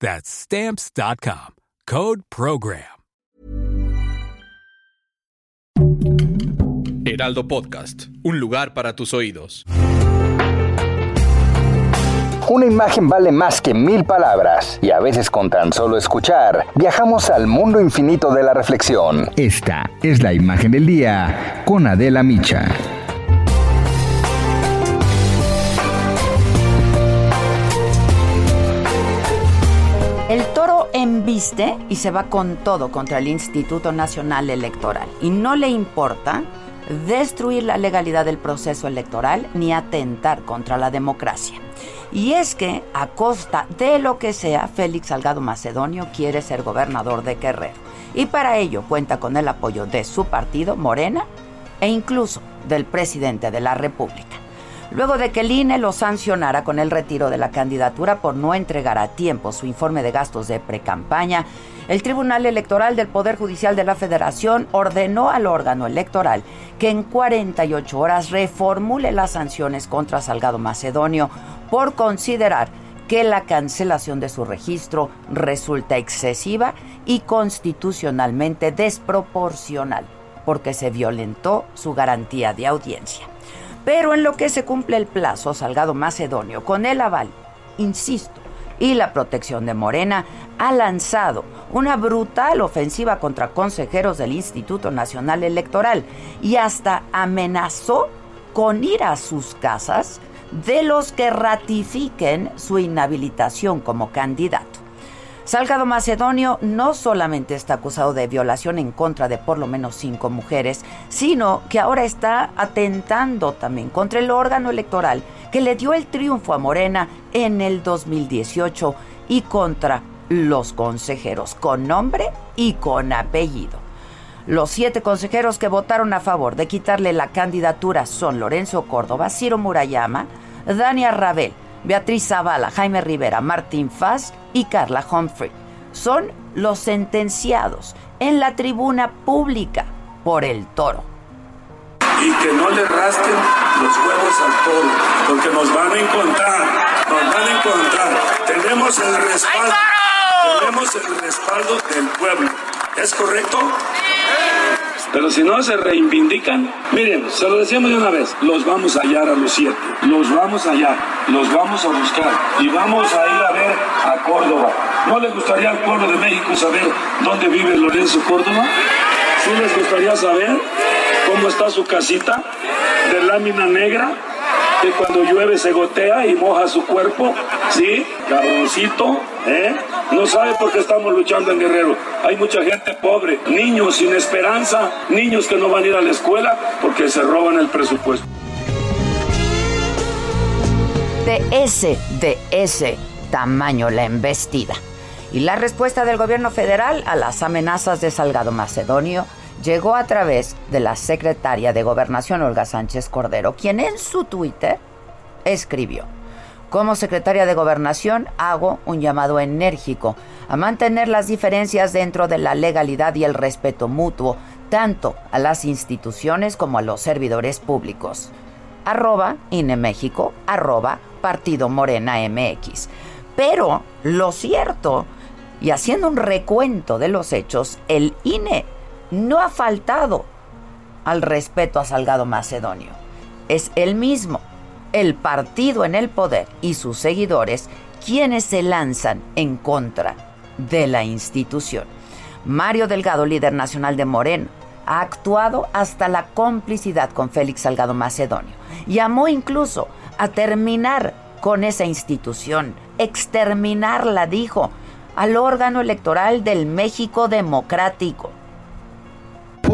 That's stamps.com. Code program. Heraldo Podcast, un lugar para tus oídos. Una imagen vale más que mil palabras y a veces con tan solo escuchar viajamos al mundo infinito de la reflexión. Esta es la imagen del día con Adela Micha. Embiste y se va con todo contra el Instituto Nacional Electoral y no le importa destruir la legalidad del proceso electoral ni atentar contra la democracia. Y es que, a costa de lo que sea, Félix Salgado Macedonio quiere ser gobernador de Guerrero. Y para ello cuenta con el apoyo de su partido, Morena, e incluso del presidente de la República luego de que el INE lo sancionara con el retiro de la candidatura por no entregar a tiempo su informe de gastos de precampaña, el Tribunal Electoral del Poder Judicial de la Federación ordenó al órgano electoral que en 48 horas reformule las sanciones contra Salgado Macedonio por considerar que la cancelación de su registro resulta excesiva y constitucionalmente desproporcional, porque se violentó su garantía de audiencia. Pero en lo que se cumple el plazo, Salgado Macedonio, con el aval, insisto, y la protección de Morena, ha lanzado una brutal ofensiva contra consejeros del Instituto Nacional Electoral y hasta amenazó con ir a sus casas de los que ratifiquen su inhabilitación como candidato. Salgado Macedonio no solamente está acusado de violación en contra de por lo menos cinco mujeres, sino que ahora está atentando también contra el órgano electoral que le dio el triunfo a Morena en el 2018 y contra los consejeros con nombre y con apellido. Los siete consejeros que votaron a favor de quitarle la candidatura son Lorenzo Córdoba, Ciro Murayama, Dania Rabel, Beatriz Zavala, Jaime Rivera, Martín Faz y Carla Humphrey. Son los sentenciados en la tribuna pública por el toro. Y que no le rasquen los huevos al toro, porque nos van a encontrar, nos van a encontrar. Tenemos el respaldo, tenemos el respaldo del pueblo. ¿Es correcto? Pero si no se reivindican, miren, se lo decíamos de una vez, los vamos a hallar a los siete, los vamos a hallar, los vamos a buscar y vamos a ir a ver a Córdoba. ¿No les gustaría al pueblo de México saber dónde vive Lorenzo Córdoba? ¿Sí les gustaría saber cómo está su casita de lámina negra? Que cuando llueve se gotea y moja su cuerpo, ¿sí? Cabroncito, ¿eh? No sabe por qué estamos luchando en Guerrero. Hay mucha gente pobre, niños sin esperanza, niños que no van a ir a la escuela porque se roban el presupuesto. De ese, de ese tamaño la embestida. Y la respuesta del gobierno federal a las amenazas de Salgado Macedonio llegó a través de la secretaria de Gobernación, Olga Sánchez Cordero, quien en su Twitter escribió, como secretaria de Gobernación hago un llamado enérgico a mantener las diferencias dentro de la legalidad y el respeto mutuo, tanto a las instituciones como a los servidores públicos. Arroba INE México, arroba Partido Morena MX. Pero lo cierto, y haciendo un recuento de los hechos, el INE no ha faltado al respeto a Salgado Macedonio. Es el mismo, el partido en el poder y sus seguidores quienes se lanzan en contra de la institución. Mario Delgado, líder nacional de Moreno, ha actuado hasta la complicidad con Félix Salgado Macedonio. Llamó incluso a terminar con esa institución, exterminarla, dijo, al órgano electoral del México Democrático.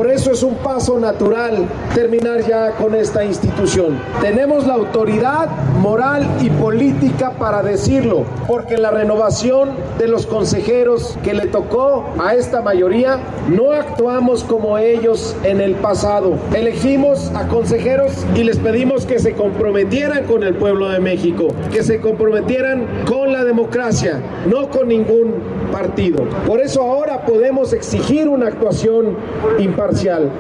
Por eso es un paso natural terminar ya con esta institución. Tenemos la autoridad moral y política para decirlo, porque la renovación de los consejeros que le tocó a esta mayoría no actuamos como ellos en el pasado. Elegimos a consejeros y les pedimos que se comprometieran con el pueblo de México, que se comprometieran con democracia, no con ningún partido. Por eso ahora podemos exigir una actuación imparcial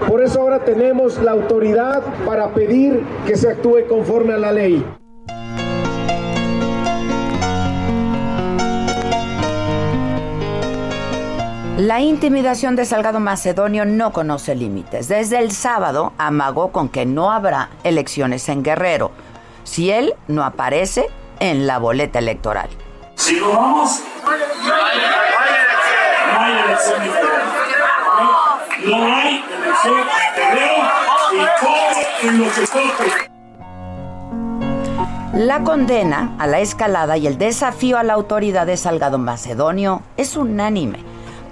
por eso ahora tenemos la autoridad para pedir que se actúe conforme a la ley. La intimidación de Salgado Macedonio no conoce límites. Desde el sábado amagó con que no habrá elecciones en Guerrero si él no aparece en la boleta electoral. Si lo vamos, no hay elecciones. No hay elección y en La condena a la escalada y el desafío a la autoridad de Salgado Macedonio es unánime.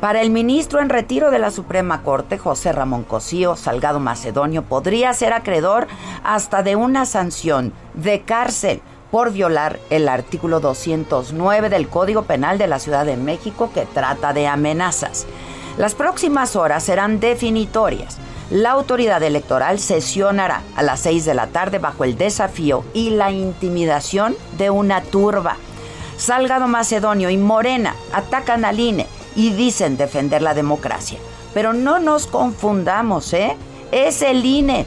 Para el ministro en retiro de la Suprema Corte, José Ramón Cosío, Salgado Macedonio podría ser acreedor hasta de una sanción de cárcel por violar el artículo 209 del Código Penal de la Ciudad de México que trata de amenazas. Las próximas horas serán definitorias. La autoridad electoral sesionará a las 6 de la tarde bajo el desafío y la intimidación de una turba. Salgado Macedonio y Morena atacan al INE y dicen defender la democracia. Pero no nos confundamos, ¿eh? Es el INE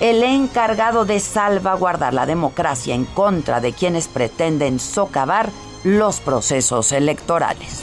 el encargado de salvaguardar la democracia en contra de quienes pretenden socavar los procesos electorales.